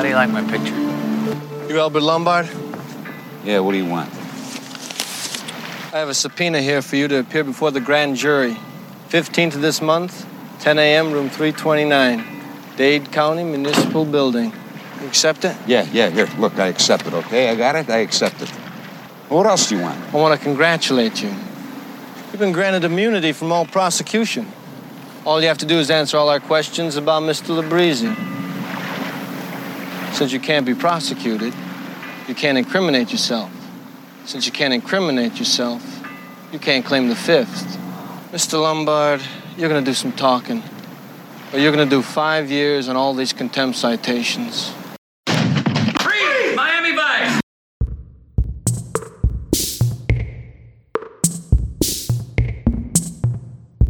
How do you like my picture? You Albert Lombard? Yeah, what do you want? I have a subpoena here for you to appear before the grand jury. 15th of this month, 10 a.m., room 329, Dade County Municipal Building. You accept it? Yeah, yeah, here, look, I accept it, okay? I got it, I accept it. What else do you want? I want to congratulate you. You've been granted immunity from all prosecution. All you have to do is answer all our questions about Mr. Labrizzi. Since you can't be prosecuted, you can't incriminate yourself. Since you can't incriminate yourself, you can't claim the fifth. Mr. Lombard, you're gonna do some talking. Or you're gonna do five years on all these contempt citations. Freeze! Miami Vice!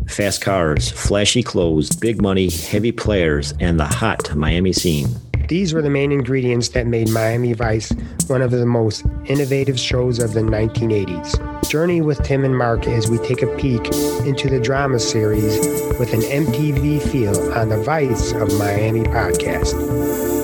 Fast cars, flashy clothes, big money, heavy players, and the hot Miami scene. These were the main ingredients that made Miami Vice one of the most innovative shows of the 1980s. Journey with Tim and Mark as we take a peek into the drama series with an MTV feel on the Vice of Miami podcast.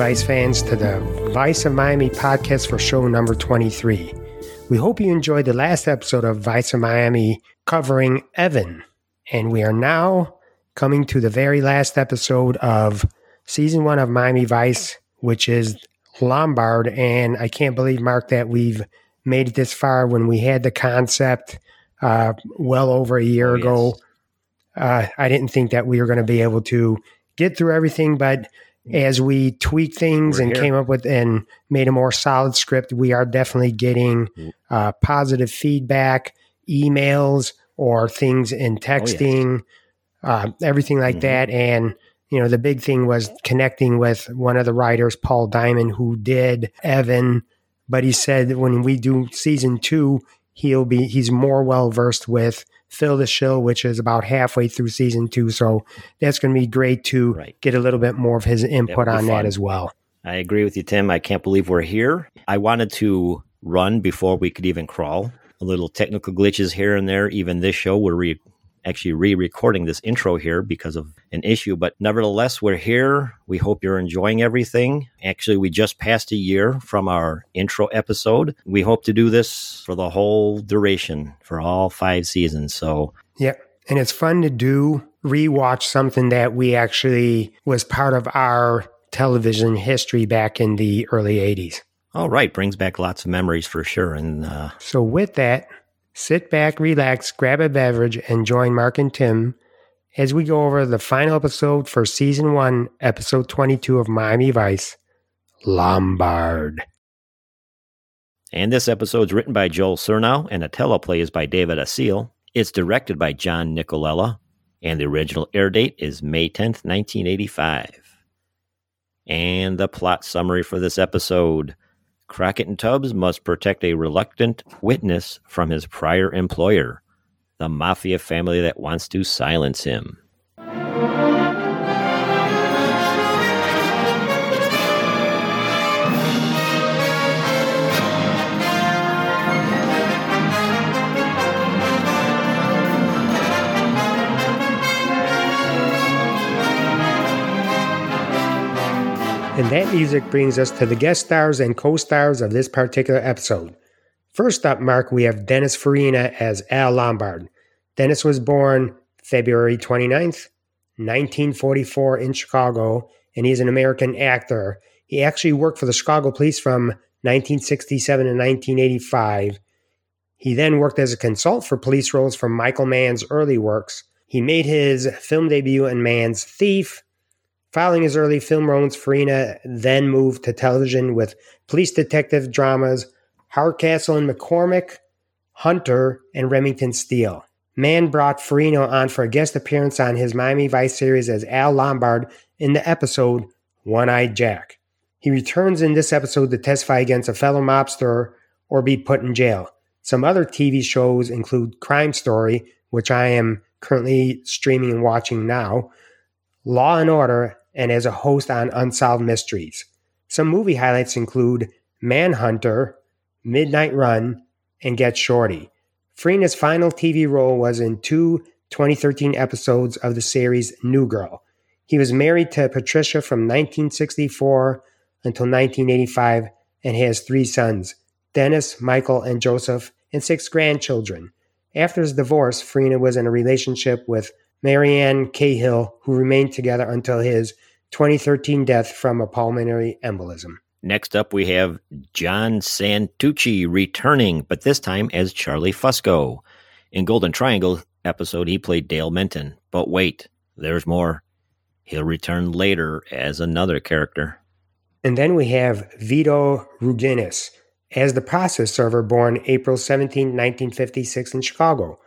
Vice fans, to the Vice of Miami podcast for show number 23. We hope you enjoyed the last episode of Vice of Miami covering Evan. And we are now coming to the very last episode of season one of Miami Vice, which is Lombard. And I can't believe, Mark, that we've made it this far when we had the concept uh, well over a year Oh, ago. Uh, I didn't think that we were going to be able to get through everything, but as we tweaked things We're and here. came up with and made a more solid script, we are definitely getting Mm. uh, positive feedback, emails, or things in texting, uh, everything like Mhm. that. And you know, the big thing was connecting with one of the writers, Paul Diamond, who did Evan. But he said when we do season two, he'll be he's more well versed with Phil the Shill, which is about halfway through season two. So that's going to be great to Right. get a little bit more of his input on that as well. I agree with you, Tim. I can't believe we're here. I wanted to run before we could even crawl. A little technical glitches here and there. Even this show, where we're re- actually re-recording this intro here because of an issue, but nevertheless, we're here. We hope you're enjoying everything. Actually, we just passed a year from our intro episode. We hope to do this for the whole duration for all five seasons. So Yeah. And it's fun to do rewatch something that we actually was part of our television history back in the early 80s. All right, brings back lots of memories for sure. And uh, So, with that, sit back, relax, grab a beverage, and join Mark and Tim as we go over the final episode for season one, episode 22 of Miami Vice Lombard. and this episode's written by Joel Surnow, and the teleplay is by David Assael. It's directed by John Nicolella, and the original air date is May 10th, 1985. And the plot summary for this episode Crockett and Tubbs must protect a reluctant witness from his prior employer, the mafia family that wants to silence him. And that music brings us to the guest stars and co stars of this particular episode. First up, Mark, we have Dennis Farina as Al Lombard. Dennis was born February 29th, 1944, in Chicago, and he's an American actor. He actually worked for the Chicago Police from 1967 to 1985. He then worked as a consultant for police roles for Michael Mann's early works. He made his film debut in Mann's Thief. Following his early film roles, Farina then moved to television with police detective dramas Hardcastle and McCormick, Hunter, and Remington Steele. Mann brought Farina on for a guest appearance on his Miami Vice series as Al Lombard in the episode One Eyed Jack. He returns in this episode to testify against a fellow mobster or be put in jail. Some other TV shows include Crime Story, which I am currently streaming and watching now, Law and Order, and as a host on Unsolved Mysteries. Some movie highlights include Manhunter, Midnight Run, and Get Shorty. Farina's final TV role was in two 2013 episodes of the series New Girl. He was married to Patricia from 1964 until 1985 and has three sons Dennis, Michael, and Joseph, and six grandchildren. After his divorce, Farina was in a relationship with Marianne Cahill, who remained together until his 2013 death from a pulmonary embolism. Next up, we have John Santucci returning, but this time as Charlie Fusco. In Golden Triangle episode, he played Dale Menton. But wait, there's more. He'll return later as another character. And then we have Vito Ruginis as the process server born April 17, 1956 in Chicago.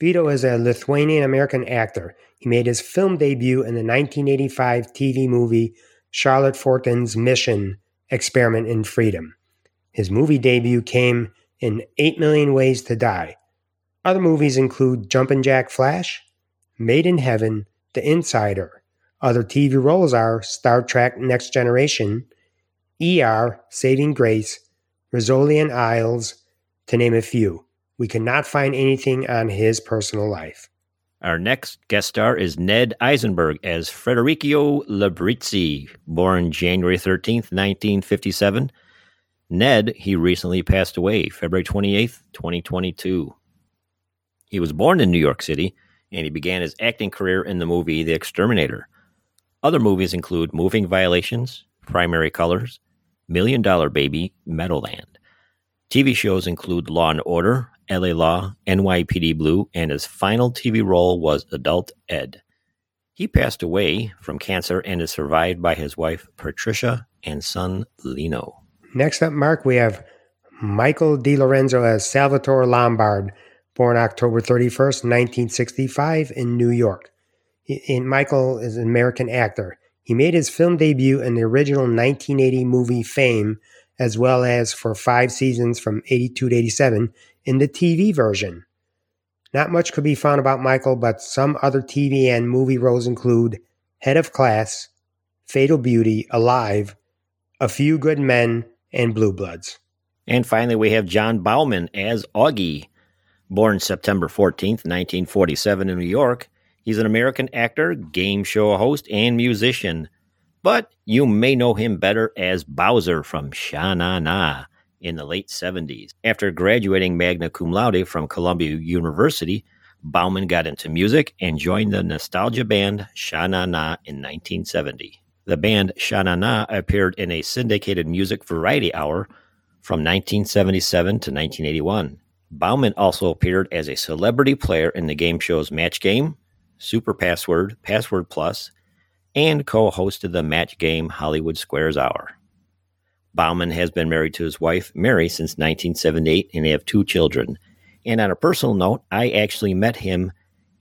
Vito is a Lithuanian American actor. He made his film debut in the 1985 TV movie Charlotte Forten's Mission Experiment in Freedom. His movie debut came in 8 Million Ways to Die. Other movies include Jumpin' Jack Flash, Made in Heaven, The Insider. Other TV roles are Star Trek Next Generation, ER, Saving Grace, Rizzoli and Isles, to name a few. We cannot find anything on his personal life. Our next guest star is Ned Eisenberg as Federico Labrizzi, born January 13th, 1957. Ned, he recently passed away February 28th, 2022. He was born in New York City and he began his acting career in the movie The Exterminator. Other movies include Moving Violations, Primary Colors, Million Dollar Baby, Meadowland. TV shows include Law and Order, LA Law, NYPD Blue, and his final TV role was Adult Ed. He passed away from cancer and is survived by his wife Patricia and son Lino. Next up, Mark, we have Michael DiLorenzo as Salvatore Lombard, born October 31st, 1965, in New York. Michael is an American actor. He made his film debut in the original 1980 movie Fame, as well as for five seasons from 82 to 87 in the TV version. Not much could be found about Michael, but some other TV and movie roles include Head of Class, Fatal Beauty, Alive, A Few Good Men, and Blue Bloods. And finally, we have Jon Bauman as Augie. Born September 14th, 1947, in New York, he's an American actor, game show host, and musician. But you may know him better as Bowzer from Sha Na Na in the late 70s. After graduating magna cum laude from Columbia University, Bauman got into music and joined the nostalgia band Sha Na Na in 1970. The band Sha Na Na appeared in a syndicated music variety hour from 1977 to 1981. Bauman also appeared as a celebrity player in the game shows Match Game, Super Password, Password Plus, and co hosted the match game Hollywood Squares Hour. Bauman has been married to his wife, Mary, since 1978, and they have two children. And on a personal note, I actually met him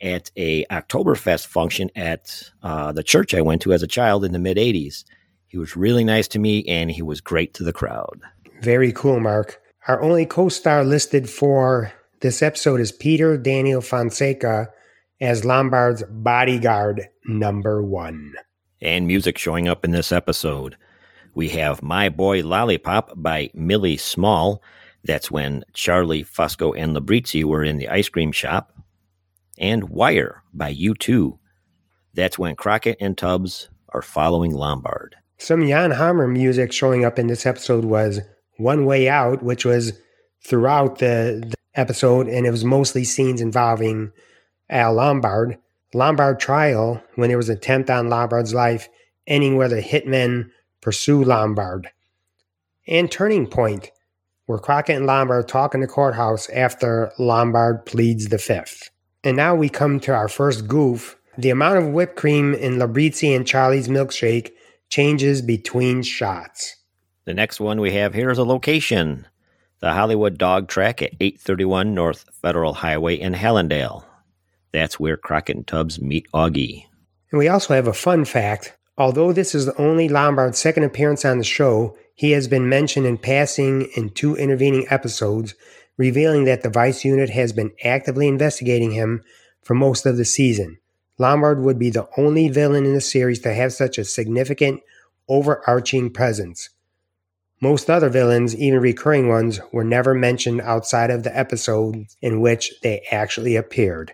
at a Oktoberfest function at uh, the church I went to as a child in the mid 80s. He was really nice to me, and he was great to the crowd. Very cool, Mark. Our only co star listed for this episode is Peter Daniel Fonseca as Lombard's bodyguard number one. And music showing up in this episode. We have My Boy Lollipop by Millie Small. That's when Charlie, Fusco, and Labrizzi were in the ice cream shop. And Wire by U2. That's when Crockett and Tubbs are following Lombard. Some Jan Hammer music showing up in this episode was One Way Out, which was throughout the, the episode, and it was mostly scenes involving Al Lombard. Lombard trial, when there was an attempt on Lombard's life, ending where the hitmen pursue Lombard. And Turning Point, where Crockett and Lombard talk in the courthouse after Lombard pleads the fifth. And now we come to our first goof. The amount of whipped cream in Labrizzi and Charlie's milkshake changes between shots. The next one we have here is a location the Hollywood Dog Track at 831 North Federal Highway in Hallandale. That's where Crockett and Tubbs meet Augie. And we also have a fun fact. Although this is the only Lombard's second appearance on the show, he has been mentioned in passing in two intervening episodes, revealing that the Vice unit has been actively investigating him for most of the season. Lombard would be the only villain in the series to have such a significant, overarching presence. Most other villains, even recurring ones, were never mentioned outside of the episode in which they actually appeared.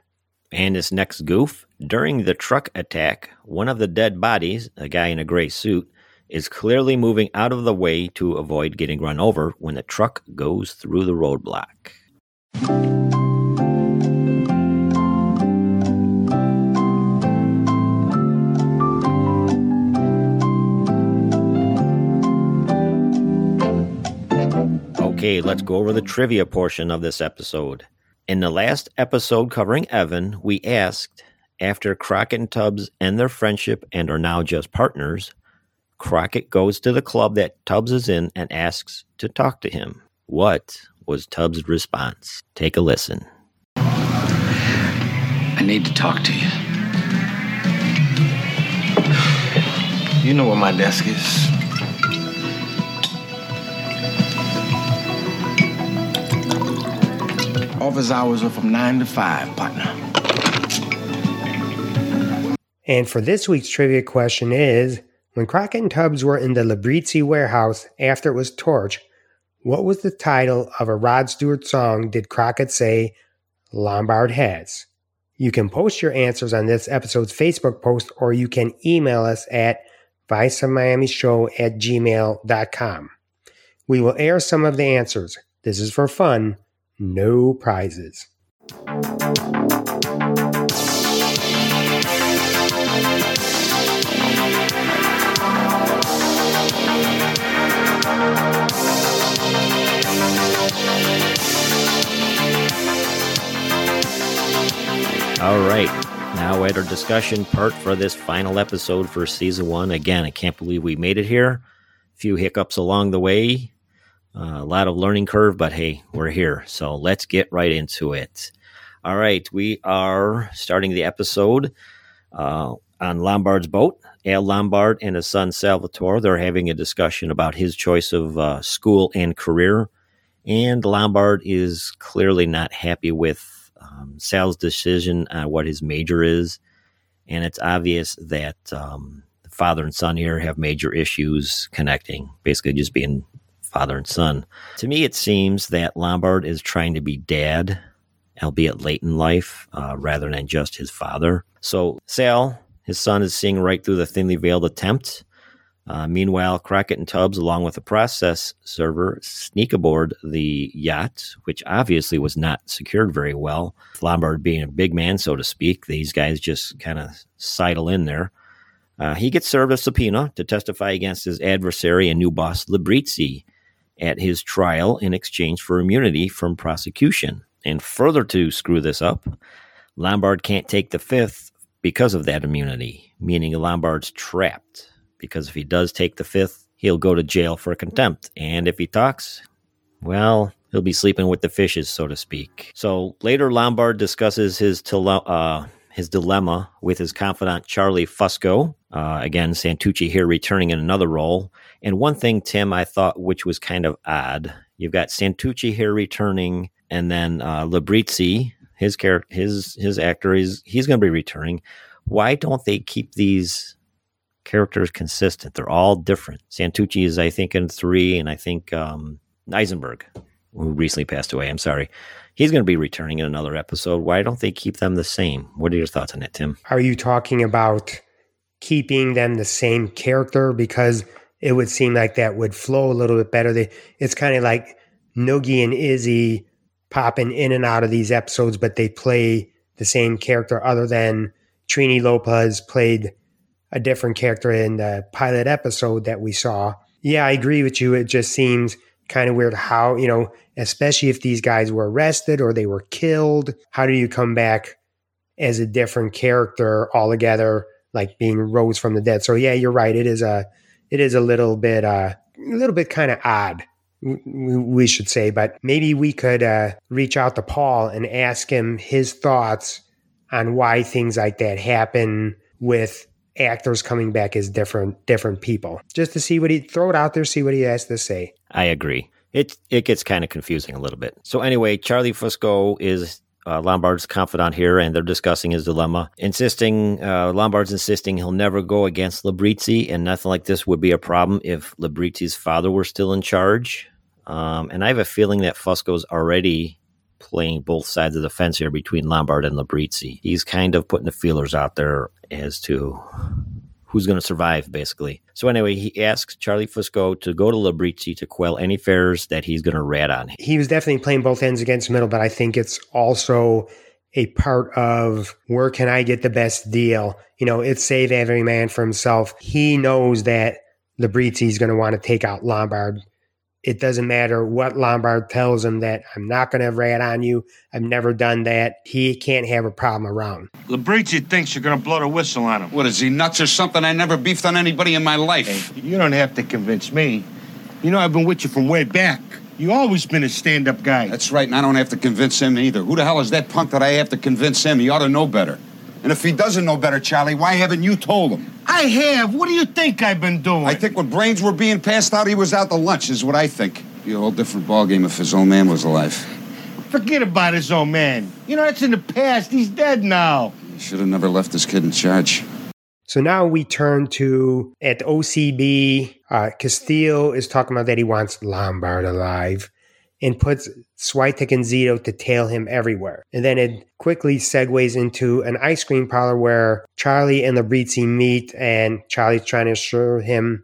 And this next goof during the truck attack, one of the dead bodies, a guy in a gray suit, is clearly moving out of the way to avoid getting run over when the truck goes through the roadblock. Okay, let's go over the trivia portion of this episode. In the last episode covering Evan, we asked after Crockett and Tubbs end their friendship and are now just partners, Crockett goes to the club that Tubbs is in and asks to talk to him. What was Tubbs' response? Take a listen. I need to talk to you. You know where my desk is. Office hours are from 9 to 5, partner. And for this week's trivia question is When Crockett and Tubbs were in the Labrizzi warehouse after it was torched, what was the title of a Rod Stewart song did Crockett say Lombard has? You can post your answers on this episode's Facebook post or you can email us at viceofmiamishow at gmail.com. We will air some of the answers. This is for fun, no prizes. All right. Now at our discussion part for this final episode for season one. Again, I can't believe we made it here. A few hiccups along the way, a lot of learning curve, but hey, we're here. So let's get right into it. All right. We are starting the episode uh, on Lombard's boat. Al Lombard and his son Salvatore, they're having a discussion about his choice of uh, school and career. And Lombard is clearly not happy with um, Sal's decision on what his major is, and it's obvious that um, the father and son here have major issues connecting, basically just being father and son. To me, it seems that Lombard is trying to be dad, albeit late in life, uh, rather than just his father. So Sal, his son, is seeing right through the thinly veiled attempt uh, meanwhile, Crockett and Tubbs, along with a process server, sneak aboard the yacht, which obviously was not secured very well. Lombard being a big man, so to speak, these guys just kind of sidle in there. Uh, he gets served a subpoena to testify against his adversary and new boss, Labrizzi, at his trial in exchange for immunity from prosecution. And further to screw this up, Lombard can't take the fifth because of that immunity, meaning Lombard's trapped because if he does take the fifth, he'll go to jail for contempt. And if he talks, well, he'll be sleeping with the fishes, so to speak. So later, Lombard discusses his tele- uh, his dilemma with his confidant Charlie Fusco. Uh, again, Santucci here returning in another role. And one thing, Tim, I thought which was kind of odd. You've got Santucci here returning, and then uh, his character, his his actor, is he's going to be returning. Why don't they keep these characters consistent. They're all different. Santucci is, I think, in three, and I think um, Eisenberg, who recently passed away. I'm sorry. He's going to be returning in another episode. Why don't they keep them the same? What are your thoughts on it, Tim? Are you talking about keeping them the same character? Because it would seem like that would flow a little bit better. They, it's kind of like Noogie and Izzy popping in and out of these episodes, but they play the same character other than Trini Lopez played a different character in the pilot episode that we saw. Yeah, I agree with you. It just seems kind of weird how, you know, especially if these guys were arrested or they were killed, how do you come back as a different character altogether, like being rose from the dead? So yeah, you're right. It is a it is a little bit uh a little bit kind of odd we should say, but maybe we could uh, reach out to Paul and ask him his thoughts on why things like that happen with actors coming back as different different people. Just to see what he throw it out there see what he has to say. I agree. It it gets kind of confusing a little bit. So anyway charlie fusco is uh, Lombard's confidant here, and they're discussing his dilemma, insisting uh, Lombard's insisting he'll never go against Labrizzi, and nothing like this would be a problem if Labrizzi's father were still in charge. Um, and I have a feeling that Fusco's already playing both sides of the fence here between Lombard and Labrizzi. He's kind of putting the feelers out there as to who's going to survive, basically. So anyway, he asks Charlie Fusco to go to Labrizzi to quell any fares that he's going to rat on. He was definitely playing both ends against middle, but I think it's also a part of where can I get the best deal? You know, it's save every man for himself. He knows that Labrizzi is going to want to take out Lombard it doesn't matter what Lombard tells him that I'm not going to rat on you. I've never done that. He can't have a problem around. Labrizzi thinks you're going to blow the whistle on him. What is he nuts or something? I never beefed on anybody in my life. Hey, you don't have to convince me. You know I've been with you from way back. You always been a stand-up guy. That's right, and I don't have to convince him either. Who the hell is that punk that I have to convince him? He ought to know better. And if he doesn't know better, Charlie, why haven't you told him? I have. What do you think I've been doing? I think when brains were being passed out, he was out to lunch, is what I think. Be a whole different ballgame if his old man was alive. Forget about his old man. You know, that's in the past. He's dead now. He should have never left his kid in charge. So now we turn to at OCB. Uh, Castillo is talking about that he wants Lombard alive and puts Switek and Zito to tail him everywhere. And then it quickly segues into an ice cream parlor where Charlie and Labrizzi meet, and Charlie's trying to assure him,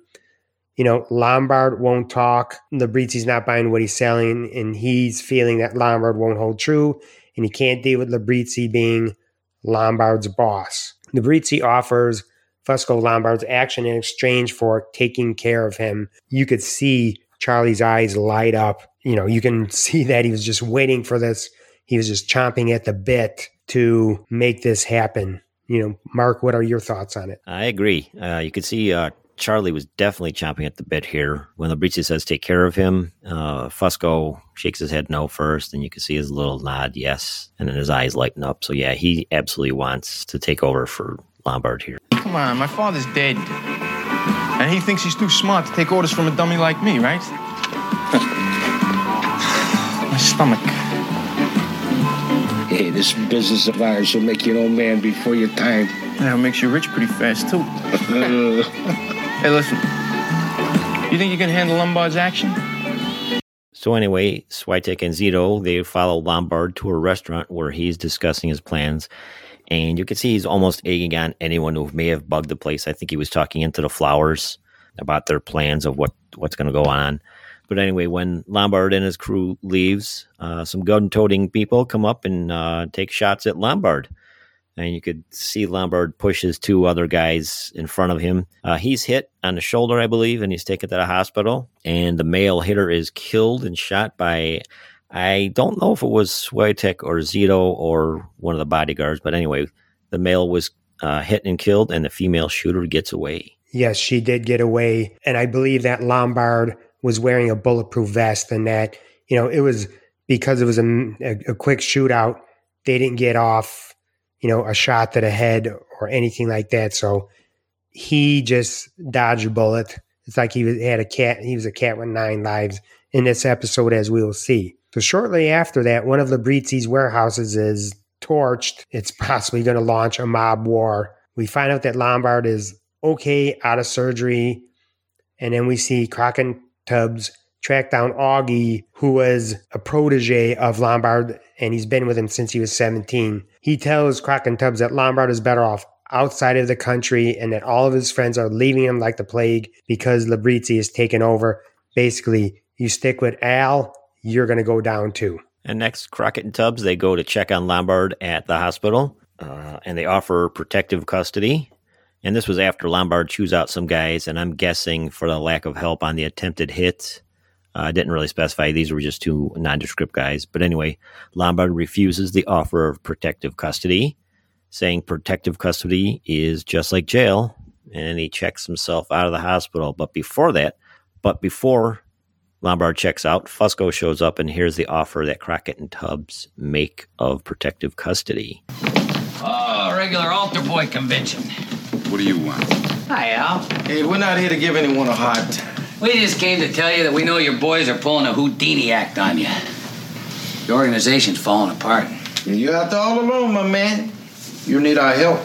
you know, Lombard won't talk. Labrizzi's not buying what he's selling, and he's feeling that Lombard won't hold true, and he can't deal with Labrizzi being Lombard's boss. Labrizzi offers Fusco Lombard's action in exchange for taking care of him. You could see Charlie's eyes light up. You know, you can see that he was just waiting for this. He was just chomping at the bit to make this happen. You know, Mark, what are your thoughts on it? I agree. Uh, you could see uh, Charlie was definitely chomping at the bit here. When Labrizzi says take care of him, uh, Fusco shakes his head no first, and you can see his little nod yes, and then his eyes lighten up. So, yeah, he absolutely wants to take over for Lombard here. Come on, my father's dead. And he thinks he's too smart to take orders from a dummy like me, right? my stomach. Hey, this business of ours will make you an old man before your time. Yeah, it makes you rich pretty fast, too. hey, listen. You think you can handle Lombard's action? So anyway, Switek and Zito, they follow Lombard to a restaurant where he's discussing his plans. And you can see he's almost egging on anyone who may have bugged the place. I think he was talking into the flowers about their plans of what, what's going to go on. But anyway, when Lombard and his crew leaves, uh, some gun-toting people come up and uh, take shots at Lombard. And you could see Lombard push his two other guys in front of him. Uh, he's hit on the shoulder, I believe, and he's taken to the hospital. And the male hitter is killed and shot by, I don't know if it was Switek or Zito or one of the bodyguards, but anyway, the male was uh, hit and killed, and the female shooter gets away. Yes, she did get away. And I believe that Lombard was wearing a bulletproof vest and that, you know, it was because it was a, a, a quick shootout. They didn't get off, you know, a shot to the head or anything like that. So he just dodged a bullet. It's like he had a cat. He was a cat with nine lives in this episode, as we will see. So shortly after that, one of Labrizzi's warehouses is torched. It's possibly going to launch a mob war. We find out that Lombard is okay out of surgery. And then we see Crockett Tubbs track down Augie, who was a protege of Lombard, and he's been with him since he was 17. He tells Crockett and Tubbs that Lombard is better off outside of the country and that all of his friends are leaving him like the plague because Labrizzi is taken over. Basically, you stick with Al, you're going to go down too. And next, Crockett and Tubbs, they go to check on Lombard at the hospital, uh, and they offer protective custody. And this was after Lombard chews out some guys, and I'm guessing for the lack of help on the attempted hit. Uh, I didn't really specify. These were just two nondescript guys. But anyway, Lombard refuses the offer of protective custody, saying protective custody is just like jail. And he checks himself out of the hospital. But before that, but before Lombard checks out, Fusco shows up and here's the offer that Crockett and Tubbs make of protective custody. Oh, regular altar boy convention. What do you want? Hi, Al. Hey, we're not here to give anyone a hard time. We just came to tell you that we know your boys are pulling a Houdini act on you. The organization's falling apart. You're out there all alone, my man. You need our help.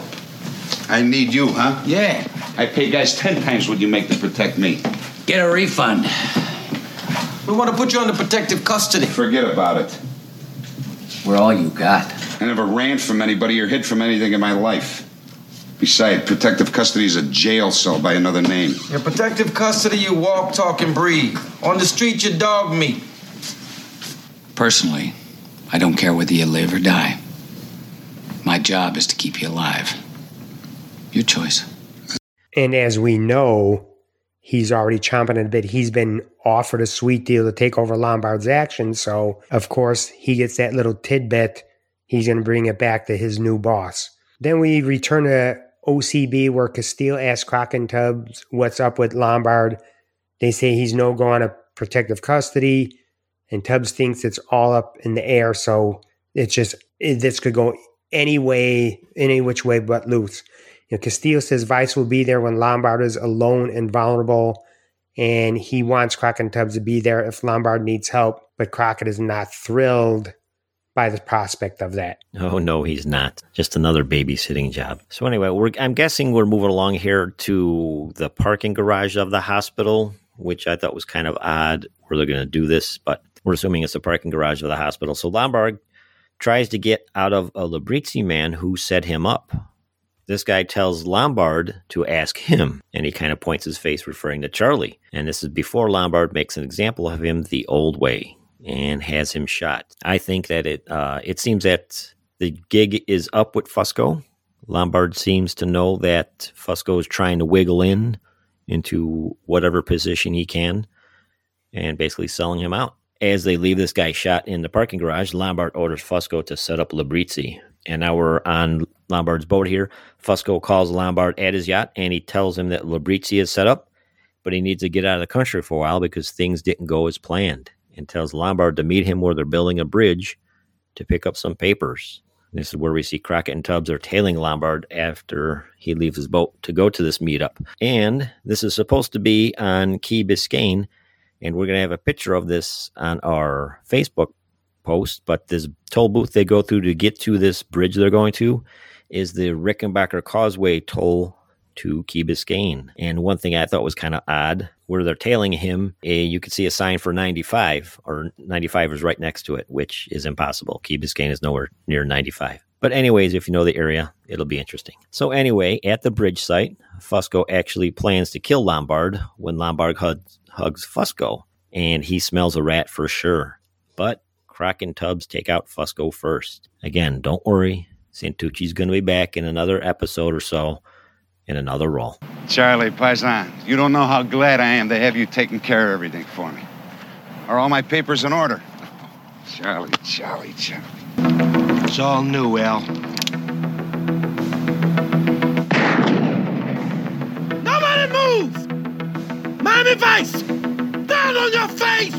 I need you, huh? Yeah. I pay guys ten times what you make to protect me. Get a refund. We want to put you under protective custody. Forget about it. We're all you got. I never ran from anybody or hid from anything in my life. Besides, protective custody is a jail cell by another name. In protective custody, you walk, talk, and breathe. On the street, you dog meat. Personally, I don't care whether you live or die. My job is to keep you alive. Your choice. And as we know, he's already chomping at a bit. He's been offered a sweet deal to take over Lombard's action. So, of course, he gets that little tidbit. He's going to bring it back to his new boss. Then we return to OCB where Castillo asks Crockett Tubbs what's up with Lombard. They say he's no go on a protective custody, and Tubbs thinks it's all up in the air. So it's just this could go any way, any which way but loose. You know, Castillo says Vice will be there when Lombard is alone and vulnerable, and he wants Crockett Tubbs to be there if Lombard needs help. But Crockett is not thrilled by the prospect of that. Oh no, he's not. Just another babysitting job. So anyway, I'm guessing we're moving along here to the parking garage of the hospital, which I thought was kind of odd where they're going to do this, but we're assuming it's the parking garage of the hospital. So Lombard tries to get out of a Labrizzi man who set him up. This guy tells Lombard to ask him, and he kind of points his face, referring to Charlie. And this is before Lombard makes an example of him the old way and has him shot. I think that it uh, it seems that the gig is up with Fusco. Lombard seems to know that Fusco is trying to wiggle in into whatever position he can and basically selling him out. As they leave this guy shot in the parking garage, Lombard orders Fusco to set up Labrizzi. And now we're on Lombard's boat here. Fusco calls Lombard at his yacht and he tells him that Labrizzi is set up, but he needs to get out of the country for a while because things didn't go as planned and tells Lombard to meet him where they're building a bridge to pick up some papers. This is where we see Crockett and Tubbs are tailing Lombard after he leaves his boat to go to this meetup. And this is supposed to be on Key Biscayne, and we're going to have a picture of this on our Facebook post. But this toll booth they go through to get to this bridge they're going to is the Rickenbacker Causeway toll to Key Biscayne. And one thing I thought was kind of odd, where they're tailing him, eh, you could see a sign for 95, or 95 is right next to it, which is impossible. Key Biscayne is nowhere near 95. But anyways, if you know the area, it'll be interesting. So anyway, at the bridge site, Fusco actually plans to kill Lombard when Lombard hugs, hugs Fusco, and he smells a rat for sure. But Crock and Tubbs take out Fusco first. Again, don't worry. Santucci's going to be back in another episode or so in another role. Charlie Paisan, you don't know how glad I am to have you taking care of everything for me. Are all my papers in order? Charlie, Charlie, Charlie. It's all new, Al. Nobody move! Miami Vice! Down on your face!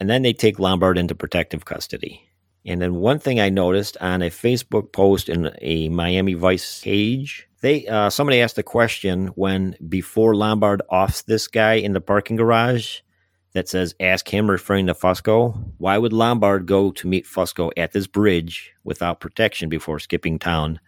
And then they take Lombard into protective custody. And then one thing I noticed on a Facebook post in a Miami Vice page, they uh, somebody asked a question when before Lombard offs this guy in the parking garage that says "Ask him," referring to Fusco. Why would Lombard go to meet Fusco at this bridge without protection before skipping town,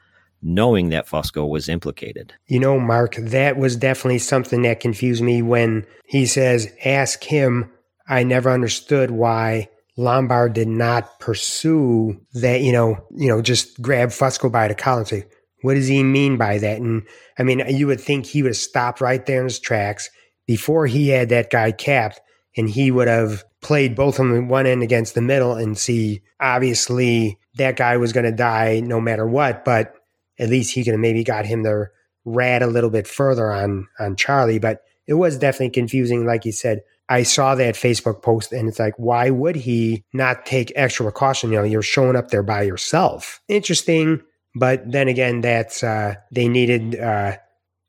knowing that Fusco was implicated? You know, Mark, that was definitely something that confused me when he says, ask him. I never understood why Lombard did not pursue that, you know, you know, just grab Fusco by the collar and say, what does he mean by that? And I mean, you would think he would have stopped right there in his tracks before he had that guy capped and he would have played both of them one end against the middle and see obviously that guy was going to die no matter what, but at least he could have maybe got him to rat a little bit further on on Charlie. But it was definitely confusing, like you said. I saw that Facebook post and it's like, why would he not take extra precaution? You know, you're showing up there by yourself. Interesting. But then again, that's, uh, they needed, uh,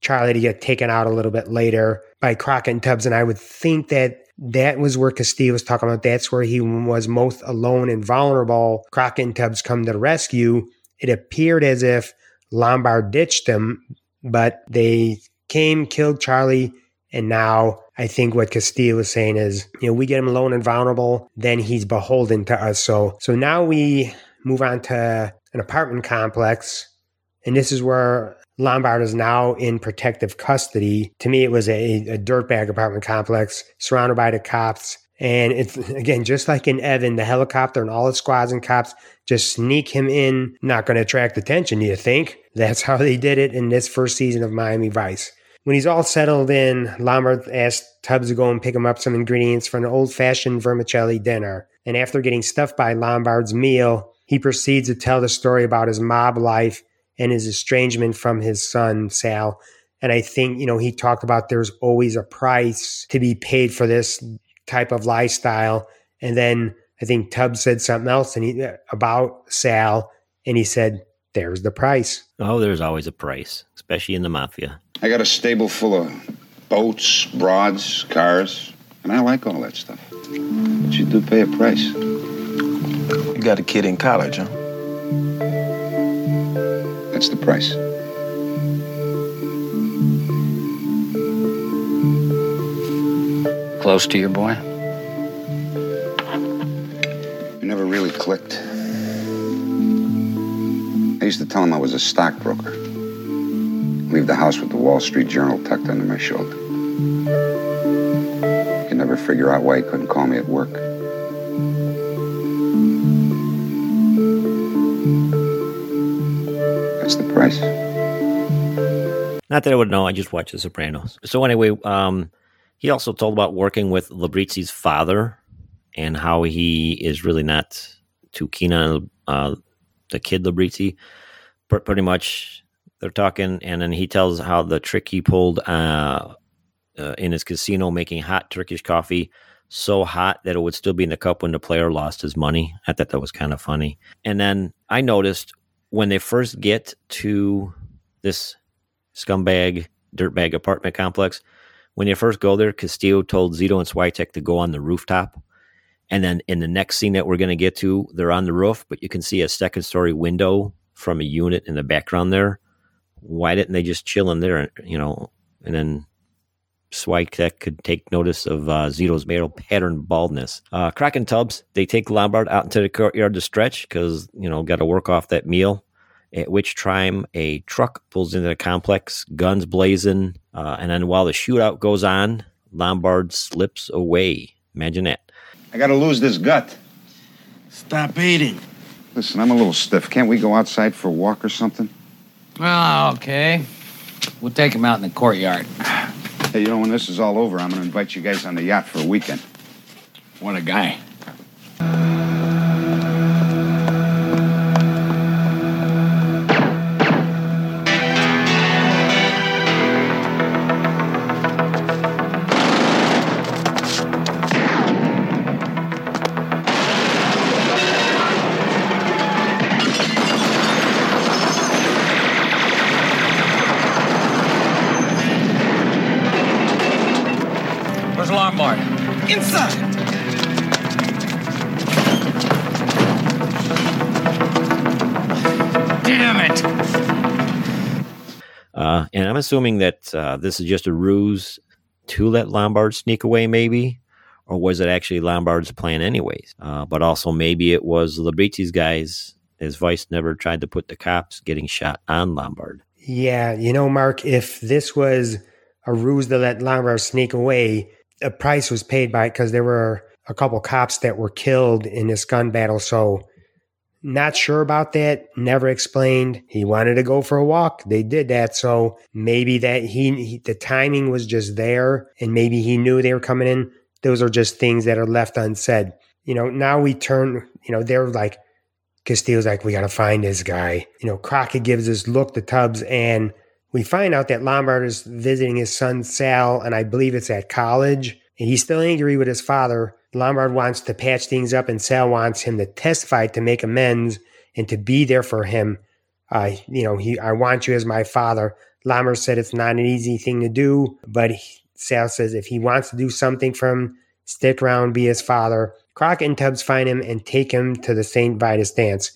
Charlie to get taken out a little bit later by Crockett and Tubbs. And I would think that that was where Castillo was talking about. That's where he was most alone and vulnerable. Crockett and Tubbs come to the rescue. It appeared as if Lombard ditched him, but they came, killed Charlie, and now I think what Castillo was saying is, you know, we get him alone and vulnerable, then he's beholden to us. So so now we move on to an apartment complex. And this is where Lombard is now in protective custody. To me, it was a, a dirtbag apartment complex surrounded by the cops. And it's again, just like in Evan, the helicopter and all the squads and cops just sneak him in. Not going to attract attention, do you think? That's how they did it in this first season of Miami Vice. When he's all settled in, Lombard asks Tubbs to go and pick him up some ingredients for an old fashioned vermicelli dinner. And after getting stuffed by Lombard's meal, he proceeds to tell the story about his mob life and his estrangement from his son, Sal. And I think, you know, he talked about there's always a price to be paid for this type of lifestyle. And then I think Tubbs said something else and he, about Sal, and he said, there's the price. Oh, there's always a price, especially in the mafia. I got a stable full of boats, broads, cars, and I like all that stuff. But you do pay a price. You got a kid in college, huh? That's the price. Close to your boy? We never really clicked. I used to tell him I was a stockbroker. Leave the house with the Wall Street Journal tucked under my shoulder. Could never figure out why he couldn't call me at work. Not that I would know. I just watch The Sopranos. So anyway, um, he also told about working with Labrizzi's father and how he is really not too keen on uh, the kid Labrizzi. Pretty much, they're talking, and then he tells how the trick he pulled uh, uh, in his casino, making hot Turkish coffee so hot that it would still be in the cup when the player lost his money. I thought that was kind of funny. And then I noticed when they first get to this scumbag dirtbag apartment complex, when you first go there, Castillo told Zito and Switek to go on the rooftop. And then in the next scene that we're going to get to, they're on the roof, but you can see a second story window from a unit in the background there. Why didn't they just chill in there, you know? And then Switek could take notice of uh, Zito's male pattern baldness. Uh, Croc and Tubbs, they take Lombard out into the courtyard to stretch because, you know, got to work off that meal. At which time a truck pulls into the complex, guns blazing. Uh, and then while the shootout goes on, Lombard slips away. Imagine that. I gotta lose this gut. Stop eating. Listen, I'm a little stiff. Can't we go outside for a walk or something? Oh, okay. We'll take him out in the courtyard. Hey, you know, when this is all over, I'm gonna invite you guys on the yacht for a weekend. What a guy. Where's Lombard? Inside. Damn it! Uh, and I'm assuming that uh, this is just a ruse to let Lombard sneak away, maybe, or was it actually Lombard's plan, anyways? Uh, but also, maybe it was Labrizzi's guys, as Vice never tried to put the cops getting shot on Lombard. Yeah, you know, Mark, if this was a ruse to let Lombard sneak away, a price was paid by it because there were a couple cops that were killed in this gun battle. So, not sure about that. Never explained. He wanted to go for a walk. They did that. So maybe that he, he the timing was just there, and maybe he knew they were coming in. Those are just things that are left unsaid. You know, now we turn. You know, they're like Castillo's like, we got to find this guy. You know, Crockett gives this look to Tubbs, and we find out that Lombard is visiting his son Sal, and I believe it's at college. And he's still angry with his father. Lombard wants to patch things up, and Sal wants him to testify to make amends and to be there for him. Uh, you know, he, I want you as my father. Lombard said it's not an easy thing to do, but he, Sal says if he wants to do something for him, stick around, be his father. Crockett and Tubbs find him and take him to the St. Vitus dance.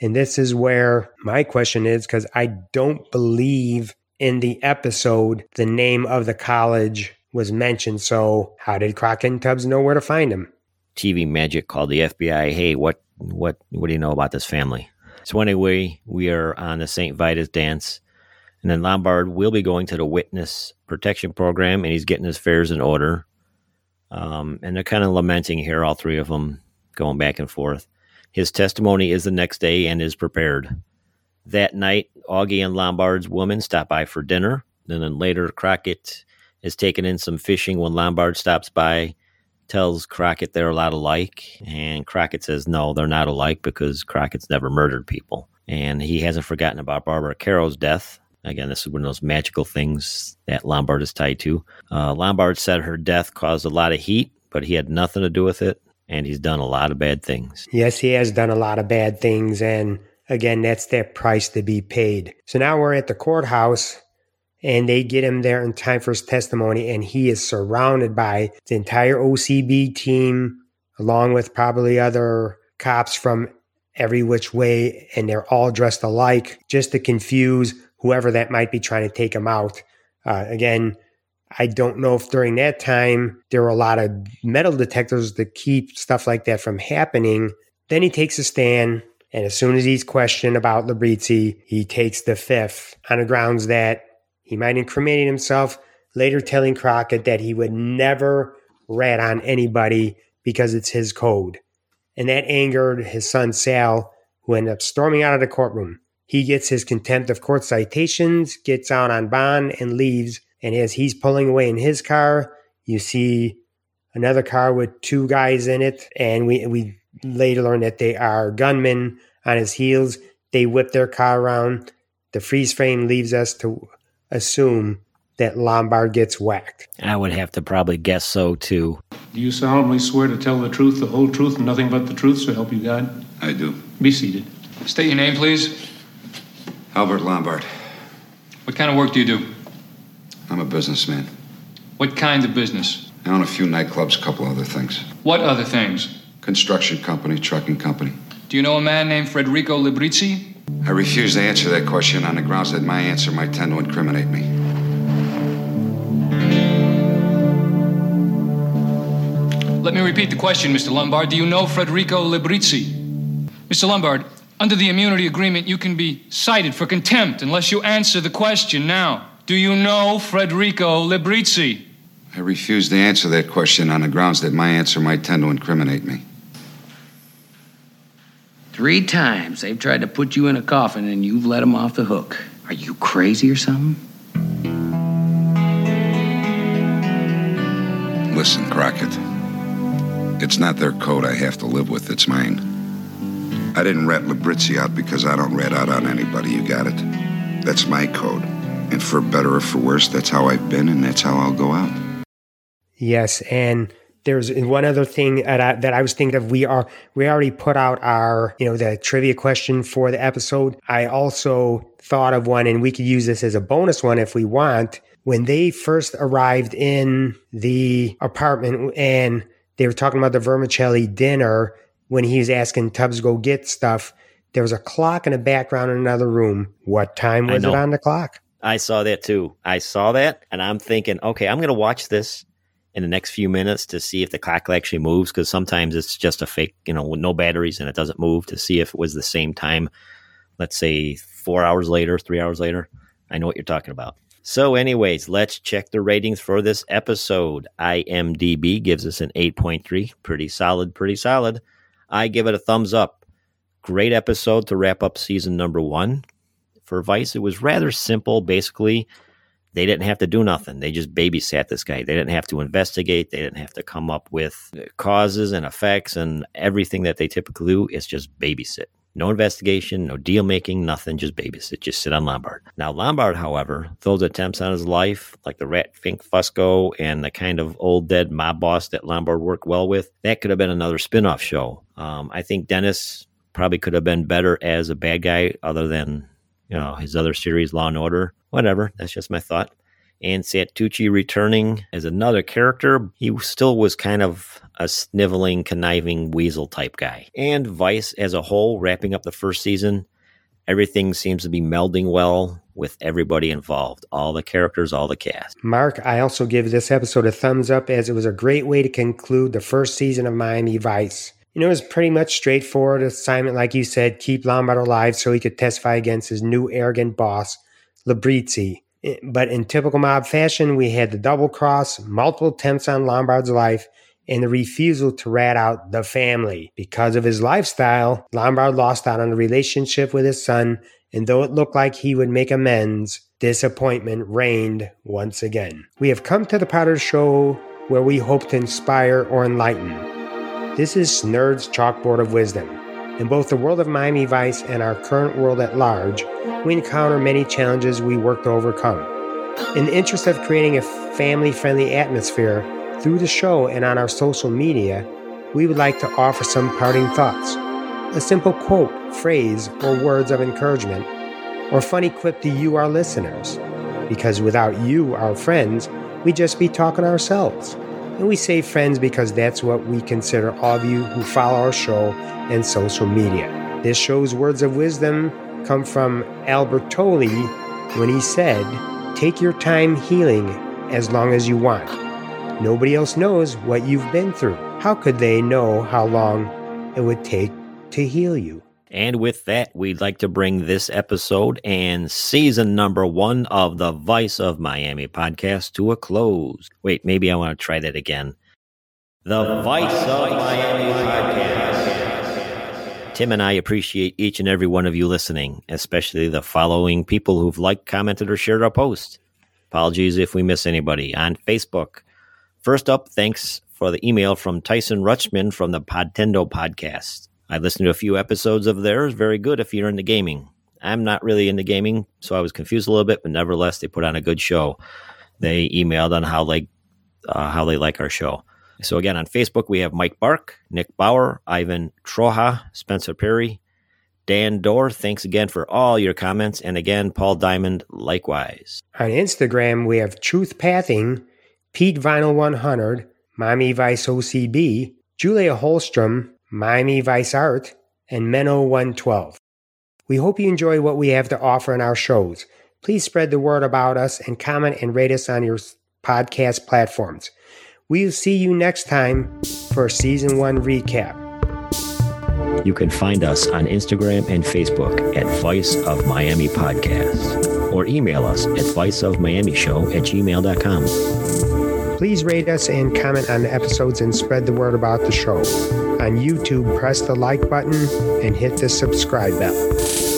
And this is where my question is because I don't believe in the episode the name of the college was mentioned. So, how did Crockett and Tubbs know where to find him? TV Magic called the FBI. Hey, what what what do you know about this family? So anyway, we are on the St. Vitus dance, and then Lombard will be going to the witness protection program, and he's getting his affairs in order. Um, and they're kind of lamenting here, all three of them going back and forth. His testimony is the next day and is prepared. That night, Augie and Lombard's woman stop by for dinner. And then later, Crockett is taking in some fishing when Lombard stops by, tells Crockett they're a lot alike. And Crockett says, no, they're not alike because Crockett's never murdered people. And he hasn't forgotten about Barbara Carroll's death. Again, this is one of those magical things that Lombard is tied to. Uh, Lombard said her death caused a lot of heat, but he had nothing to do with it. And he's done a lot of bad things. Yes, he has done a lot of bad things. And again, that's that price to be paid. So now we're at the courthouse and they get him there in time for his testimony, and he is surrounded by the entire OCB team, along with probably other cops from every which way, and they're all dressed alike just to confuse whoever that might be trying to take him out. Uh, again, I don't know if during that time there were a lot of metal detectors to keep stuff like that from happening. Then he takes a stand, and as soon as he's questioned about Librizzi, he takes the fifth on the grounds that he might incriminate himself, later telling Crockett that he would never rat on anybody because it's his code. And that angered his son Sal, who ended up storming out of the courtroom. He gets his contempt of court citations, gets out on bond, and leaves. And as he's pulling away in his car, you see another car with two guys in it. And we, we later learn that they are gunmen on his heels. They whip their car around. The freeze frame leaves us to assume that Lombard gets whacked. I would have to probably guess so too. Do you solemnly swear to tell the truth, the whole truth, and nothing but the truth, so help you God? I do. Be seated. State your name, please. Albert Lombard. What kind of work do you do? I'm a businessman. What kind of business? I own a few nightclubs, a couple other things. What other things? Construction company, trucking company. Do you know a man named Federico Librizzi? I refuse to answer that question on the grounds that my answer might tend to incriminate me. Let me repeat the question, Mr. Lombard. Do you know Federico Librizzi? Mr. Lombard, under the immunity agreement, you can be cited for contempt unless you answer the question now. Do you know Federico Librizzi? I refuse to answer that question on the grounds that my answer might tend to incriminate me. Three times they've tried to put you in a coffin and you've let them off the hook. Are you crazy or something? Listen, Crockett. It's not their code I have to live with, it's mine. I didn't rat Librizzi out because I don't rat out on anybody, you got it? That's my code. And for better or for worse, that's how I've been and that's how I'll go out. Yes, and there's one other thing that I, that I was thinking of. We are we already put out our you know the trivia question for the episode. I also thought of one, and we could use this as a bonus one if we want. When they first arrived in the apartment and they were talking about the vermicelli dinner, when he was asking Tubbs to go get stuff, there was a clock in the background in another room. What time was it on the clock? I saw that too. I saw that, and I'm thinking, okay, I'm going to watch this in the next few minutes to see if the clock actually moves because sometimes it's just a fake, you know, with no batteries and it doesn't move to see if it was the same time. Let's say four hours later, three hours later. I know what you're talking about. So, anyways, let's check the ratings for this episode. IMDb gives us an 8.3. Pretty solid, pretty solid. I give it a thumbs up. Great episode to wrap up season number one. For Vice, it was rather simple. Basically, they didn't have to do nothing. They just babysat this guy. They didn't have to investigate. They didn't have to come up with causes and effects and everything that they typically do. It's just babysit. No investigation, no deal making, nothing, just babysit. Just sit on Lombard. Now, Lombard, however, those attempts on his life, like the Rat Fink Fusco and the kind of old dead mob boss that Lombard worked well with, that could have been another spin off show. Um, I think Dennis probably could have been better as a bad guy other than you know his other series law and order whatever that's just my thought. And santucci returning as another character he still was kind of a sniveling conniving weasel type guy. And vice as a whole wrapping up the first season everything seems to be melding well with everybody involved all the characters all the cast. Mark, I also give this episode a thumbs up as it was a great way to conclude the first season of Miami Vice. You know, it was pretty much straightforward assignment, like you said, keep Lombard alive so he could testify against his new arrogant boss, Librizzi. Eh, but in typical mob fashion, we had the double cross, multiple attempts on Lombard's life, and the refusal to rat out the family. Because of his lifestyle, Lombard lost out on a relationship with his son, and though it looked like he would make amends, disappointment reigned once again. We have come to the the show where we hope to inspire or enlighten. This is Nerd's Chalkboard of Wisdom. In both the world of Miami Vice and our current world at large, we encounter many challenges we work to overcome. In the interest of creating a family friendly atmosphere through the show and on our social media, we would like to offer some parting thoughts. A simple quote, phrase, or words of encouragement, or funny quip to you, our listeners. Because without you, our friends, we'd just be talking ourselves. And we say friends because that's what we consider all of you who follow our show and social media. This show's words of wisdom come from Albert Tolley when he said, Take your time healing as long as you want. Nobody else knows what you've been through. How could they know how long it would take to heal you? And with that, we'd like to bring this episode and season number one of the Vice of Miami podcast to a close. Wait, maybe I want to try that again. The Vice of Miami podcast. Tim and I appreciate each and every one of you listening, especially the following people who've liked, commented, or shared our post. Apologies if we miss anybody on Facebook. First up, thanks for the email from Tyson Rutschman from the Podtendo podcast. I listened to a few episodes of theirs. Very good if you're into gaming. I'm not really into gaming, so I was confused a little bit, but nevertheless, they put on a good show. They emailed on how like uh, how they like our show. So again, on Facebook we have Mike Bark, Nick Bauer, Ivan Troja, Spencer Perry, Dan Dorr. Thanks again for all your comments, and again, Paul Diamond, likewise. On Instagram we have Truth Pathing, Pete Vinyl 100, Mommy Vice OCB, Julia Holstrom, Miami Vice Art, and Menno 112. We hope you enjoy what we have to offer in our shows. Please spread the word about us and comment and rate us on your podcast platforms. We'll see you next time for a season one recap. You can find us on Instagram and Facebook at Vice of Miami Podcast or email us at viceofmiamishow at gmail.com. Please rate us and comment on the episodes and spread the word about the show. On YouTube, press the like button and hit the subscribe bell.